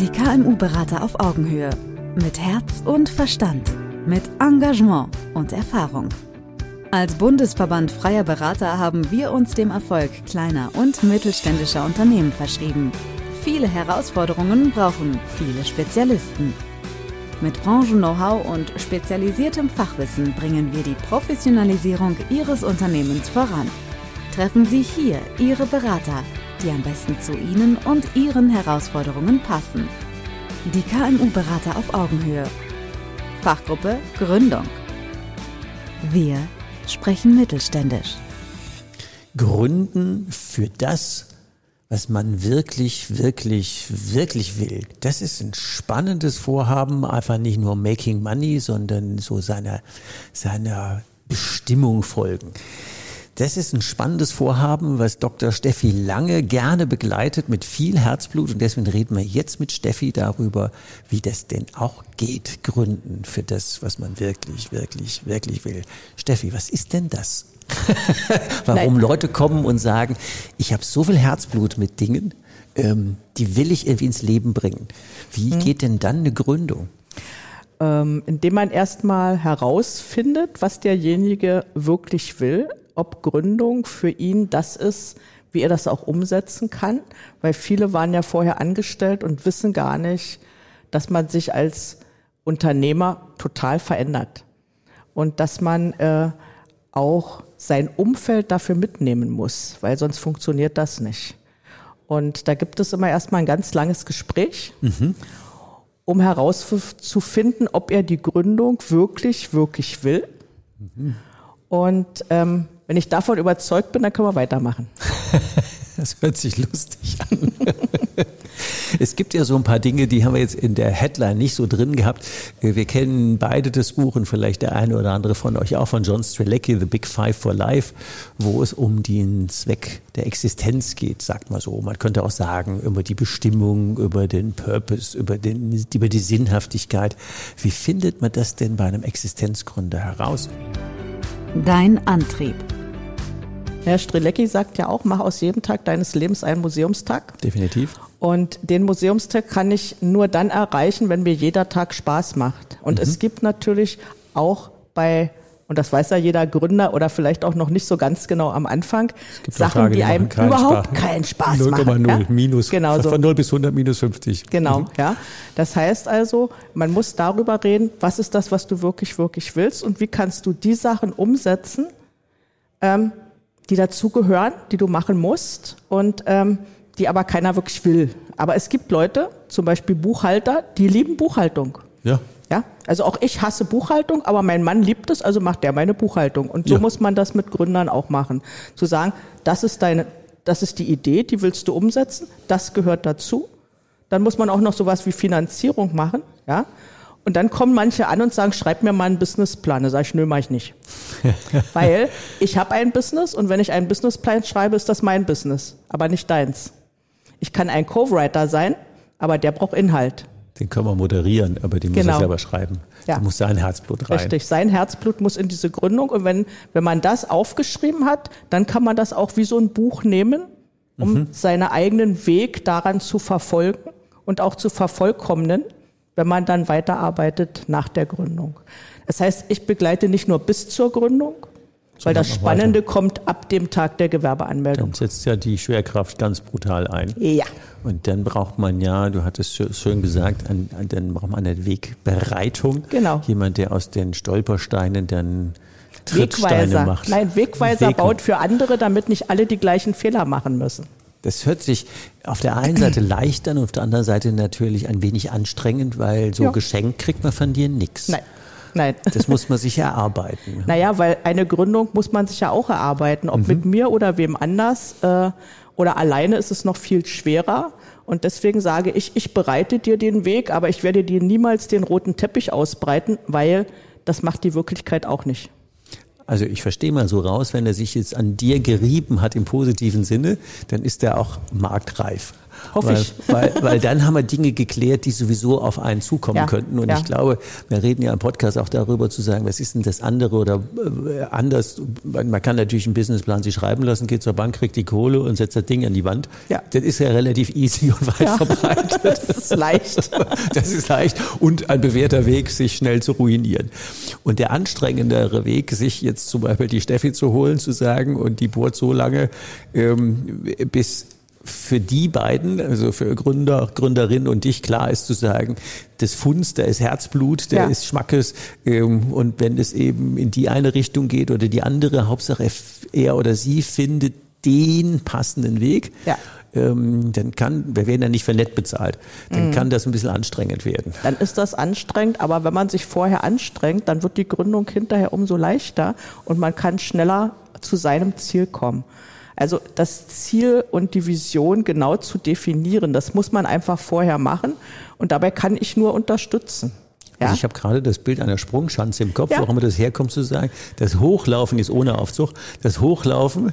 Die KMU-Berater auf Augenhöhe. Mit Herz und Verstand. Mit Engagement und Erfahrung. Als Bundesverband freier Berater haben wir uns dem Erfolg kleiner und mittelständischer Unternehmen verschrieben. Viele Herausforderungen brauchen viele Spezialisten. Mit Branchen-Know-how und spezialisiertem Fachwissen bringen wir die Professionalisierung Ihres Unternehmens voran. Treffen Sie hier Ihre Berater die am besten zu Ihnen und Ihren Herausforderungen passen. Die KMU-Berater auf Augenhöhe. Fachgruppe Gründung. Wir sprechen mittelständisch. Gründen für das, was man wirklich, wirklich, wirklich will. Das ist ein spannendes Vorhaben, einfach nicht nur Making Money, sondern so seiner, seiner Bestimmung folgen. Das ist ein spannendes Vorhaben, was Dr. Steffi Lange gerne begleitet mit viel Herzblut. Und deswegen reden wir jetzt mit Steffi darüber, wie das denn auch geht, gründen für das, was man wirklich, wirklich, wirklich will. Steffi, was ist denn das? Warum Nein. Leute kommen und sagen, ich habe so viel Herzblut mit Dingen, ähm, die will ich irgendwie ins Leben bringen. Wie hm. geht denn dann eine Gründung? Ähm, indem man erstmal herausfindet, was derjenige wirklich will ob Gründung für ihn das ist, wie er das auch umsetzen kann, weil viele waren ja vorher angestellt und wissen gar nicht, dass man sich als Unternehmer total verändert und dass man äh, auch sein Umfeld dafür mitnehmen muss, weil sonst funktioniert das nicht. Und da gibt es immer erstmal ein ganz langes Gespräch, mhm. um herauszufinden, ob er die Gründung wirklich, wirklich will. Mhm. Und ähm, wenn ich davon überzeugt bin, dann können wir weitermachen. Das hört sich lustig an. Es gibt ja so ein paar Dinge, die haben wir jetzt in der Headline nicht so drin gehabt. Wir kennen beide das Buch und vielleicht der eine oder andere von euch auch von John Strelecki, The Big Five for Life, wo es um den Zweck der Existenz geht, sagt man so. Man könnte auch sagen, über die Bestimmung, über den Purpose, über, den, über die Sinnhaftigkeit. Wie findet man das denn bei einem Existenzgründer heraus? Dein Antrieb. Herr Strelecki sagt ja auch, mach aus jedem Tag deines Lebens einen Museumstag. Definitiv. Und den Museumstag kann ich nur dann erreichen, wenn mir jeder Tag Spaß macht. Und mhm. es gibt natürlich auch bei und das weiß ja jeder Gründer oder vielleicht auch noch nicht so ganz genau am Anfang, Sachen, Tage, die, die einem keinen überhaupt Spaß. keinen Spaß 0, machen. 0,0 ja? minus, genau so. von 0 bis 100 minus 50. Genau, mhm. ja. Das heißt also, man muss darüber reden, was ist das, was du wirklich, wirklich willst und wie kannst du die Sachen umsetzen, ähm, die dazugehören, die du machen musst und ähm, die aber keiner wirklich will. Aber es gibt Leute, zum Beispiel Buchhalter, die lieben Buchhaltung. Ja. Ja, also auch ich hasse Buchhaltung, aber mein Mann liebt es, also macht der meine Buchhaltung. Und so ja. muss man das mit Gründern auch machen. Zu sagen, das ist deine, das ist die Idee, die willst du umsetzen, das gehört dazu. Dann muss man auch noch sowas wie Finanzierung machen, ja. Und dann kommen manche an und sagen, schreib mir mal einen Businessplan. Da sage ich, nö, mache ich nicht. Weil ich habe ein Business und wenn ich einen Businessplan schreibe, ist das mein Business, aber nicht deins. Ich kann ein Co-Writer sein, aber der braucht Inhalt. Den können wir moderieren, aber den genau. muss er selber schreiben. Ja. Da muss sein Herzblut rein. Richtig, sein Herzblut muss in diese Gründung. Und wenn, wenn man das aufgeschrieben hat, dann kann man das auch wie so ein Buch nehmen, um mhm. seinen eigenen Weg daran zu verfolgen und auch zu vervollkommnen wenn man dann weiterarbeitet nach der Gründung. Das heißt, ich begleite nicht nur bis zur Gründung, weil das Spannende kommt ab dem Tag der Gewerbeanmeldung. Dann setzt ja die Schwerkraft ganz brutal ein. Ja. Und dann braucht man ja, du hattest schön gesagt, an, an, dann braucht man eine Wegbereitung. Genau. Jemand, der aus den Stolpersteinen dann Trittsteine Wegweiser. macht. Nein, Wegweiser Weg baut für andere, damit nicht alle die gleichen Fehler machen müssen. Das hört sich auf der einen Seite leicht an und auf der anderen Seite natürlich ein wenig anstrengend, weil so ja. geschenkt kriegt man von dir nichts. Nein. Nein. Das muss man sich erarbeiten. Naja, weil eine Gründung muss man sich ja auch erarbeiten. Ob mhm. mit mir oder wem anders äh, oder alleine ist es noch viel schwerer. Und deswegen sage ich, ich bereite dir den Weg, aber ich werde dir niemals den roten Teppich ausbreiten, weil das macht die Wirklichkeit auch nicht. Also ich verstehe mal so raus, wenn er sich jetzt an dir gerieben hat im positiven Sinne, dann ist er auch marktreif. Hoffe weil, ich. Weil, weil dann haben wir Dinge geklärt, die sowieso auf einen zukommen Ja, könnten. Und ja. ich glaube, wir reden ja im Podcast auch darüber zu sagen, was ist denn das andere oder äh, anders. Man man kann natürlich einen Businessplan sich schreiben lassen, geht zur Bank, kriegt die Kohle und setzt das Ding an die Wand. Ja. Das ist ja relativ easy und weit Ja. verbreitet. Das ist leicht. Das ist leicht und ein bewährter Weg, sich schnell zu ruinieren. Und der anstrengendere Weg, sich jetzt zum Beispiel die Steffi zu holen, zu sagen, und die bohrt so lange, ähm, bis für die beiden, also für Gründer, Gründerin und dich klar ist zu sagen, das Funds, da ist Herzblut, der Ja. ist Schmackes ähm, und wenn es eben in die eine Richtung geht oder die andere, Hauptsache er oder sie findet den passenden Weg Ja. ähm, dann kann, wir werden ja nicht für nett bezahlt, dann Mhm. kann das ein bisschen anstrengend werden. Dann ist das anstrengend, aber wenn man sich vorher anstrengt, dann wird die Gründung hinterher umso leichter und man kann schneller zu seinem Ziel kommen. Also das Ziel und die Vision genau zu definieren, das muss man einfach vorher machen und dabei kann ich nur unterstützen. Ja? Also ich habe gerade das Bild einer Sprungschanze im Kopf, Ja. warum das herkommt zu sagen, das Hochlaufen ist ohne Aufzug, das Hochlaufen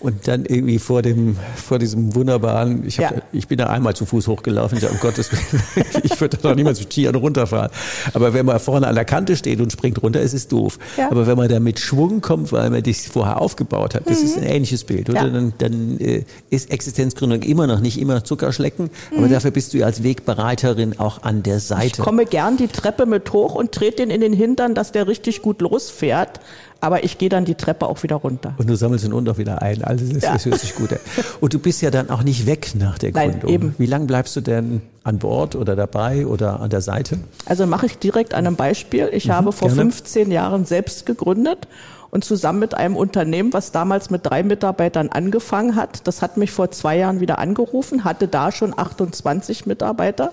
und dann irgendwie vor dem vor diesem wunderbaren, ich, hab, Ja. ich bin da einmal zu Fuß hochgelaufen, ich sag, um Gottes Willen, ich würde da noch niemals mit Skiern runterfahren. Aber wenn man vorne an der Kante steht und springt runter, ist es doof. Ja. Aber wenn man da mit Schwung kommt, weil man dich vorher aufgebaut hat, das ist ein ähnliches Bild, oder? Mhm. Dann, dann äh, ist Existenzgründung immer noch nicht immer Zuckerschlecken, aber dafür bist du ja als Wegbereiterin auch an der Mhm. Ich Seite. komme gern die Treppe mit hoch und trete den in den Hintern, dass der richtig gut losfährt, aber ich gehe dann die Treppe auch wieder runter. Und du sammelst den Hund auch wieder ein. Also das, Ja. das hört sich gut an. Und du bist ja dann auch nicht weg nach der Nein, Gründung. eben. Wie lange bleibst du denn an Bord oder dabei oder an der Seite? Also mache ich direkt an einem Beispiel. Ich habe vor gerne. 15 Jahren selbst gegründet und zusammen mit einem Unternehmen, was damals mit drei Mitarbeitern angefangen hat, das hat mich vor zwei Jahren wieder angerufen, hatte da schon 28 Mitarbeiter.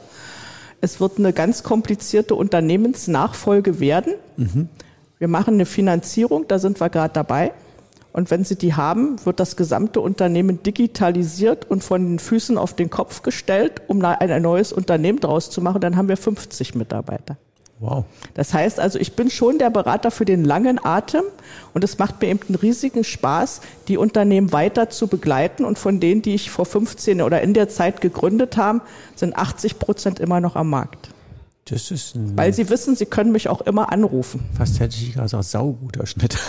Es wird eine ganz komplizierte Unternehmensnachfolge werden. Wir machen eine Finanzierung, da sind wir gerade dabei. Und wenn Sie die haben, wird das gesamte Unternehmen digitalisiert und von den Füßen auf den Kopf gestellt, um ein neues Unternehmen draus zu machen. Dann haben wir 50 Mitarbeiter. Wow. Das heißt also, ich bin schon der Berater für den langen Atem und es macht mir eben einen riesigen Spaß, die Unternehmen weiter zu begleiten und von denen, die ich vor 15 oder in der Zeit gegründet habe, sind 80 Prozent immer noch am Markt. Das ist ein, Weil sie wissen, sie können mich auch immer anrufen. fast hätte ich gesagt, sauguter Schnitt.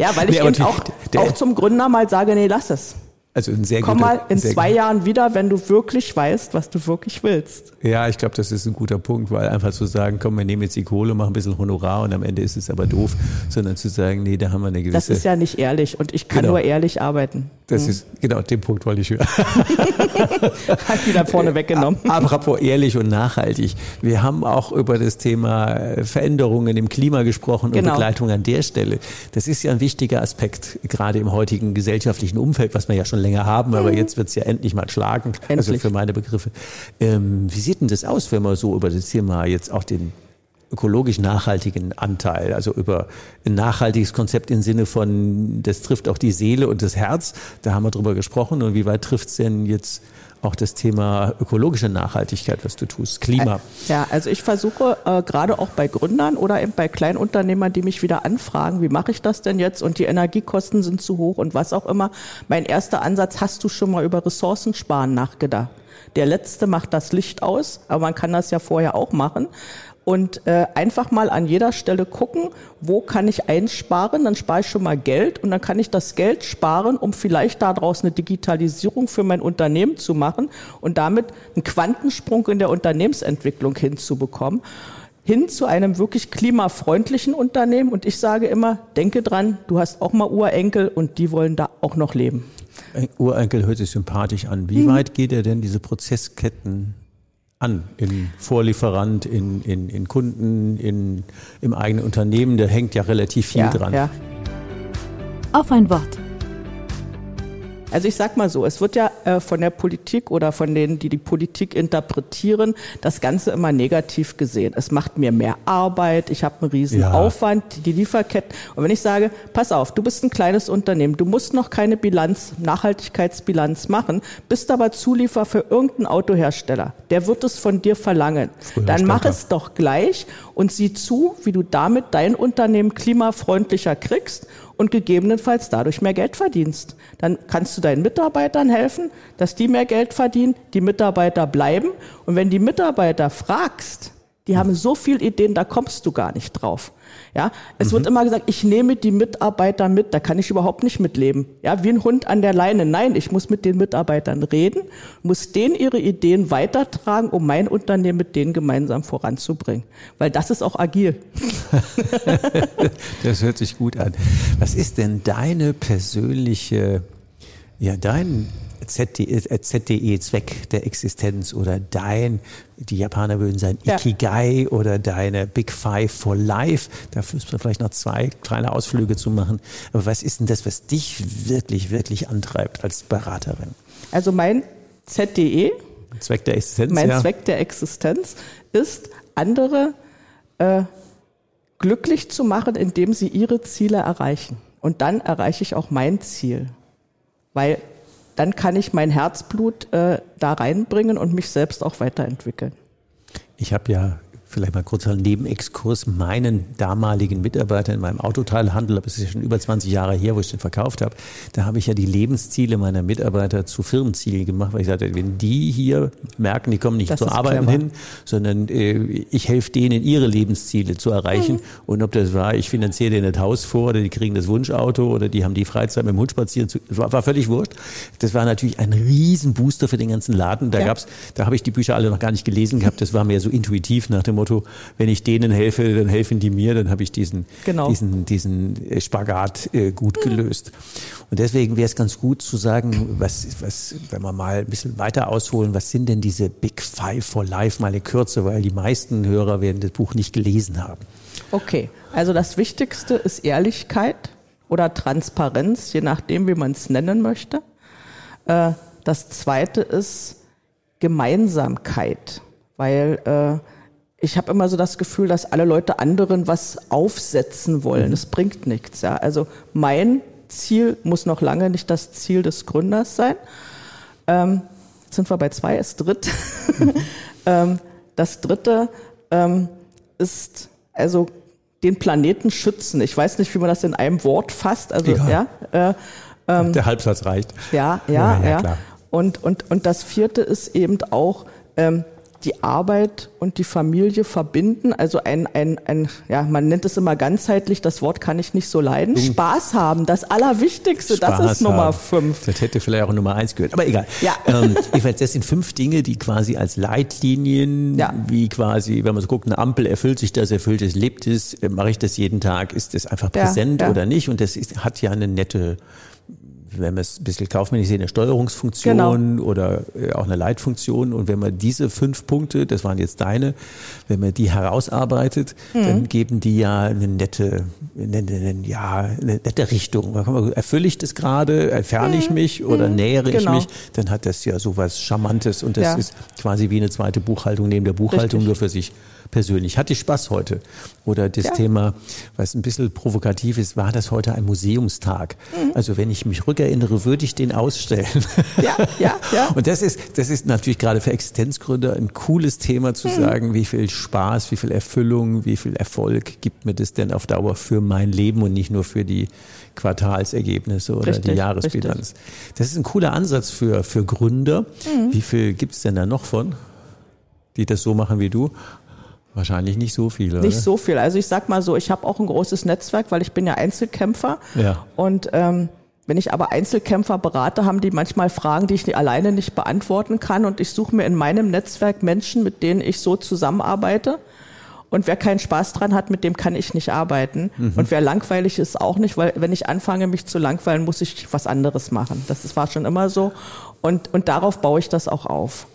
Ja, weil ich Nee, eben auch, auch zum Gründer mal sage, nee, lass es. Also ein sehr Komm guter, mal in zwei Jahren wieder, wenn du wirklich weißt, was du wirklich willst. Ja, ich glaube, das ist ein guter Punkt, weil einfach zu sagen, komm, wir nehmen jetzt die Kohle, machen ein bisschen Honorar und am Ende ist es aber doof, sondern zu sagen, nee, da haben wir eine gewisse. Das ist ja nicht ehrlich und ich kann Genau. nur ehrlich arbeiten. das ist, genau, den Punkt wollte ich hören. Hat wieder vorne weggenommen. Apropos ehrlich und nachhaltig. Wir haben auch über das Thema äh, Veränderungen im Klima gesprochen Genau. und Begleitung an der Stelle. Das ist ja ein wichtiger Aspekt, gerade im heutigen gesellschaftlichen Umfeld, was wir ja schon länger haben, aber jetzt wird es ja endlich mal schlagen, also Mhm. Endlich. für meine Begriffe. Ähm, wie sieht denn das aus, wenn man so über das Thema jetzt auch den ökologisch nachhaltigen Anteil, also über ein nachhaltiges Konzept im Sinne von, das trifft auch die Seele und das Herz, da haben wir drüber gesprochen und wie weit trifft es denn jetzt auch das Thema ökologische Nachhaltigkeit, was du tust, Klima? Ja, also ich versuche äh, gerade auch bei Gründern oder eben bei Kleinunternehmern, die mich wieder anfragen, wie mache ich das denn jetzt und die Energiekosten sind zu hoch und was auch immer. Mein erster Ansatz, hast du schon mal über Ressourcensparen nachgedacht? Der letzte macht das Licht aus, aber man kann das ja vorher auch machen. Und äh, einfach mal an jeder Stelle gucken, wo kann ich einsparen, dann spare ich schon mal Geld und dann kann ich das Geld sparen, um vielleicht daraus eine Digitalisierung für mein Unternehmen zu machen und damit einen Quantensprung in der Unternehmensentwicklung hinzubekommen hin zu einem wirklich klimafreundlichen Unternehmen. Und ich sage immer, denke dran, du hast auch mal Urenkel und die wollen da auch noch leben. Urenkel hört sich sympathisch an. Wie weit geht er denn diese Prozessketten an? In Vorlieferant, in, in, in Kunden, in, im eigenen Unternehmen? Da hängt ja relativ viel ja, dran. Ja. Auf ein Wort. Also ich sag mal so, es wird ja äh, von der Politik oder von denen, die die Politik interpretieren, das Ganze immer negativ gesehen. Es macht mir mehr Arbeit, ich habe einen riesen Ja. Aufwand, die Lieferketten. Und wenn ich sage, pass auf, du bist ein kleines Unternehmen, du musst noch keine Bilanz, Nachhaltigkeitsbilanz machen, bist aber Zuliefer für irgendeinen Autohersteller, der wird es von dir verlangen. Früher Dann mach es doch gleich und sieh zu, wie du damit dein Unternehmen klimafreundlicher kriegst und gegebenenfalls dadurch mehr Geld verdienst. Dann kannst du deinen Mitarbeitern helfen, dass die mehr Geld verdienen, die Mitarbeiter bleiben. Und wenn die Mitarbeiter fragst, die haben so viel Ideen, da kommst du gar nicht drauf. Ja, es mhm. wird immer gesagt, ich nehme die Mitarbeiter mit, da kann ich überhaupt nicht mitleben. Ja, wie ein Hund an der Leine. Nein, ich muss mit den Mitarbeitern reden, muss denen ihre Ideen weitertragen, um mein Unternehmen mit denen gemeinsam voranzubringen. Weil das ist auch agil. das hört sich gut an. Was ist denn deine persönliche, ja, dein ZDE-Zweck äh, der Existenz oder dein, die Japaner würden sagen, Ikigai ja. oder deine Big Five for Life. Da müssen wir vielleicht noch zwei kleine Ausflüge zu machen. Aber was ist denn das, was dich wirklich, wirklich antreibt als Beraterin? Also mein ZDE, Zweck der Existenz, mein ja. Zweck der Existenz ist, andere äh, glücklich zu machen, indem sie ihre Ziele erreichen. Und dann erreiche ich auch mein Ziel. Weil dann kann ich mein Herzblut äh, da reinbringen und mich selbst auch weiterentwickeln. Ich habe ja vielleicht mal kurz einen Nebenexkurs, meinen damaligen Mitarbeiter in meinem Autoteilhandel, aber es ist ja schon über 20 Jahre her, wo ich den verkauft habe, da habe ich ja die Lebensziele meiner Mitarbeiter zu Firmenzielen gemacht, weil ich sagte, wenn die hier merken, die kommen nicht das zur Arbeit hin, sondern äh, ich helfe denen, ihre Lebensziele zu erreichen. Mhm. Und ob das war, ich finanziere denen das Haus vor oder die kriegen das Wunschauto oder die haben die Freizeit mit dem Hund spazieren, zu, war, war völlig wurscht. Das war natürlich ein Riesenbooster für den ganzen Laden. Da ja. gab's, da habe ich die Bücher alle noch gar nicht gelesen gehabt. Das war mehr so intuitiv nach dem Motto, wenn ich denen helfe, dann helfen die mir, dann habe ich diesen, genau. diesen, diesen äh, Spagat äh, gut gelöst. Und deswegen wäre es ganz gut zu sagen, was, was, wenn wir mal ein bisschen weiter ausholen, was sind denn diese Big Five for Life mal in Kürze, weil die meisten Hörer werden das Buch nicht gelesen haben. Okay, also das Wichtigste ist Ehrlichkeit oder Transparenz, je nachdem, wie man es nennen möchte. Äh, das zweite ist Gemeinsamkeit, weil äh, ich habe immer so das Gefühl, dass alle Leute anderen was aufsetzen wollen. Es mhm. bringt nichts. Ja. Also mein Ziel muss noch lange nicht das Ziel des Gründers sein. Ähm, jetzt sind wir bei zwei, das dritte. Mhm. ähm, das dritte ähm, ist also den Planeten schützen. Ich weiß nicht, wie man das in einem Wort fasst. Also ja, äh, ähm, der Halbsatz reicht. Ja, ja, ja. ja. Und und und das vierte ist eben auch ähm, die Arbeit und die Familie verbinden. Also ein, ein, ein, ja, man nennt es immer ganzheitlich, das Wort kann ich nicht so leiden. Mhm. Spaß haben, das Allerwichtigste, Spaß das ist Nummer haben. fünf. Das hätte vielleicht auch Nummer eins gehört, aber egal. Ja. Ähm, das sind fünf Dinge, die quasi als Leitlinien, ja. wie quasi, wenn man so guckt, eine Ampel erfüllt sich das, erfüllt es, lebt es, äh, mache ich das jeden Tag, ist das einfach präsent ja, ja. oder nicht? Und das ist, hat ja eine nette wenn wir es ein bisschen kaufmännisch sehen, eine Steuerungsfunktion genau. oder äh, auch eine Leitfunktion. Und wenn man diese fünf Punkte, das waren jetzt deine, wenn man die herausarbeitet, mhm. dann geben die ja eine nette, eine, eine, ja, eine nette Richtung. Erfülle ich das gerade, entferne ich mhm. mich oder mhm. nähere genau. ich mich, dann hat das ja sowas Charmantes und das ja. ist quasi wie eine zweite Buchhaltung neben der Buchhaltung Richtig. nur für sich persönlich. Hatte ich Spaß heute? Oder das ja. Thema, was ein bisschen provokativ ist, war das heute ein Museumstag? Mhm. Also wenn ich mich rückerinnere, würde ich den ausstellen. Ja, ja, ja. Und das ist, das ist natürlich gerade für Existenzgründer ein cooles Thema zu mhm. sagen, wie viel Spaß, wie viel Erfüllung, wie viel Erfolg gibt mir das denn auf Dauer für mein Leben und nicht nur für die Quartalsergebnisse oder richtig, die Jahresbilanz. Richtig. Das ist ein cooler Ansatz für, für Gründer. Mhm. Wie viel gibt es denn da noch von? die das so machen wie du? Wahrscheinlich nicht so viel. Oder? Nicht so viel. Also ich sag mal so, ich habe auch ein großes Netzwerk, weil ich bin ja Einzelkämpfer. Ja. Und ähm, wenn ich aber Einzelkämpfer berate, haben die manchmal Fragen, die ich alleine nicht beantworten kann. Und ich suche mir in meinem Netzwerk Menschen, mit denen ich so zusammenarbeite. Und wer keinen Spaß dran hat, mit dem kann ich nicht arbeiten. Mhm. Und wer langweilig ist, auch nicht, weil wenn ich anfange, mich zu langweilen, muss ich was anderes machen. Das, das war schon immer so. Und, und darauf baue ich das auch auf.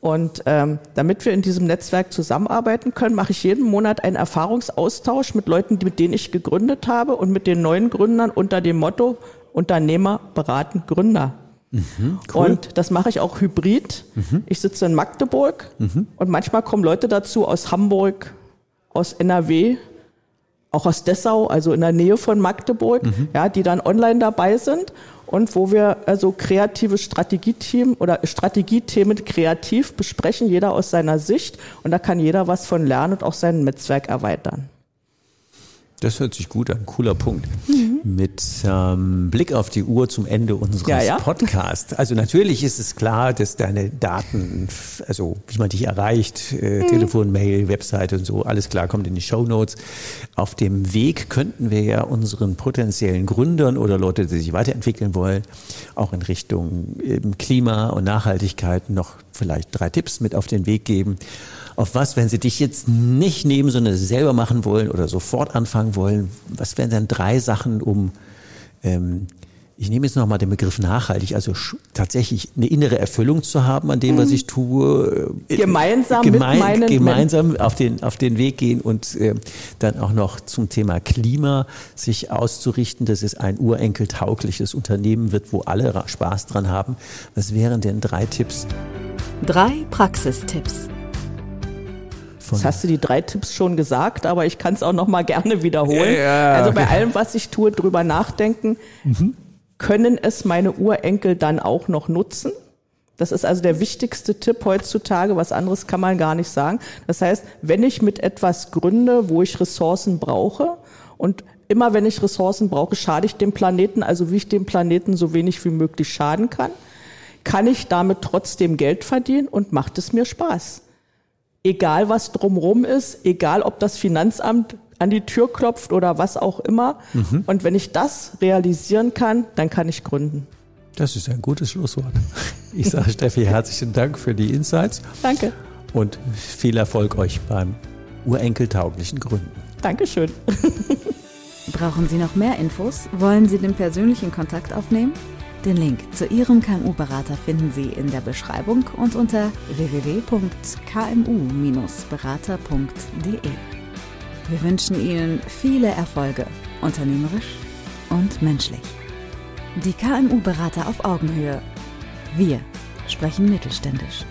Und ähm, damit wir in diesem Netzwerk zusammenarbeiten können, mache ich jeden Monat einen Erfahrungsaustausch mit Leuten, mit denen ich gegründet habe und mit den neuen Gründern unter dem Motto Unternehmer beraten Gründer. Mhm, cool. Und das mache ich auch hybrid. Mhm. Ich sitze in Magdeburg mhm. und manchmal kommen Leute dazu aus Hamburg, aus NRW, auch aus Dessau, also in der Nähe von Magdeburg, mhm. ja, die dann online dabei sind und wo wir also kreative Strategieteam oder Strategiethemen kreativ besprechen, jeder aus seiner Sicht und da kann jeder was von lernen und auch sein Netzwerk erweitern. Das hört sich gut an, cooler Punkt. Mhm. mit ähm, Blick auf die Uhr zum Ende unseres Ja, ja. Podcasts. Also natürlich ist es klar, dass deine Daten, also wie man dich erreicht, äh, Telefon, Mail, Webseite und so, alles klar kommt in die Show Notes. Auf dem Weg könnten wir ja unseren potenziellen Gründern oder Leute, die sich weiterentwickeln wollen, auch in Richtung eben Klima und Nachhaltigkeit noch vielleicht drei Tipps mit auf den Weg geben. Auf was, wenn sie dich jetzt nicht nehmen, sondern selber machen wollen oder sofort anfangen wollen, was wären dann drei Sachen, um, ähm, ich nehme jetzt nochmal den Begriff nachhaltig, also tatsächlich eine innere Erfüllung zu haben an dem, was ich tue. äh, Gemeinsam mit gemein, meinen- gemeinsam auf den, auf den Weg gehen und äh, dann auch noch zum Thema Klima sich auszurichten, dass es ein urenkeltaugliches Unternehmen wird, wo alle Spaß dran haben. Was wären denn drei Tipps Drei Praxistipps. Von Jetzt hast du die drei Tipps schon gesagt, aber ich kann es auch noch mal gerne wiederholen. Ja, also bei okay. allem, was ich tue, drüber nachdenken, können es meine Urenkel dann auch noch nutzen? Das ist also der wichtigste Tipp heutzutage. Was anderes kann man gar nicht sagen. Das heißt, wenn ich mit etwas gründe, wo ich Ressourcen brauche und immer wenn ich Ressourcen brauche, schade ich dem Planeten, also wie ich dem Planeten so wenig wie möglich schaden kann, kann ich damit trotzdem Geld verdienen und macht es mir Spaß egal was drumrum ist, egal ob das Finanzamt an die Tür klopft oder was auch immer. Und wenn ich das realisieren kann, dann kann ich gründen. Das ist ein gutes Schlusswort. Ich sage Steffi herzlichen Dank für die Insights Danke. und viel Erfolg euch beim urenkeltauglichen Gründen. Dankeschön. Brauchen Sie noch mehr Infos? Wollen Sie den persönlichen Kontakt aufnehmen? Den Link zu Ihrem KMU-Berater finden Sie in der Beschreibung und unter www.kmu-berater.de. Wir wünschen Ihnen viele Erfolge, unternehmerisch und menschlich. Die KMU-Berater auf Augenhöhe. Wir sprechen mittelständisch.